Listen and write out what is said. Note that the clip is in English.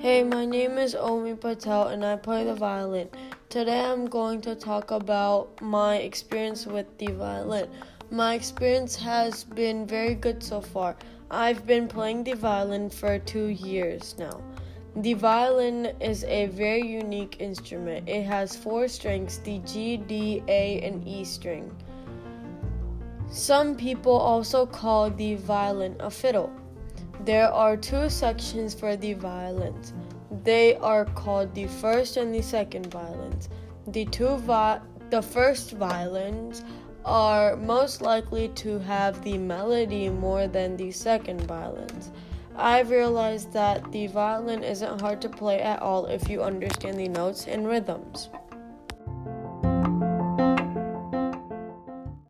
Hey, my name is Omi Patel and I play the violin. Today I'm going to talk about my experience with the violin. My experience has been very good so far. I've been playing the violin for two years now. The violin is a very unique instrument. It has four strings the G, D, A, and E string. Some people also call the violin a fiddle. There are two sections for the violins. They are called the first and the second violins. The two vi- the first violins are most likely to have the melody more than the second violins. I've realized that the violin isn't hard to play at all if you understand the notes and rhythms.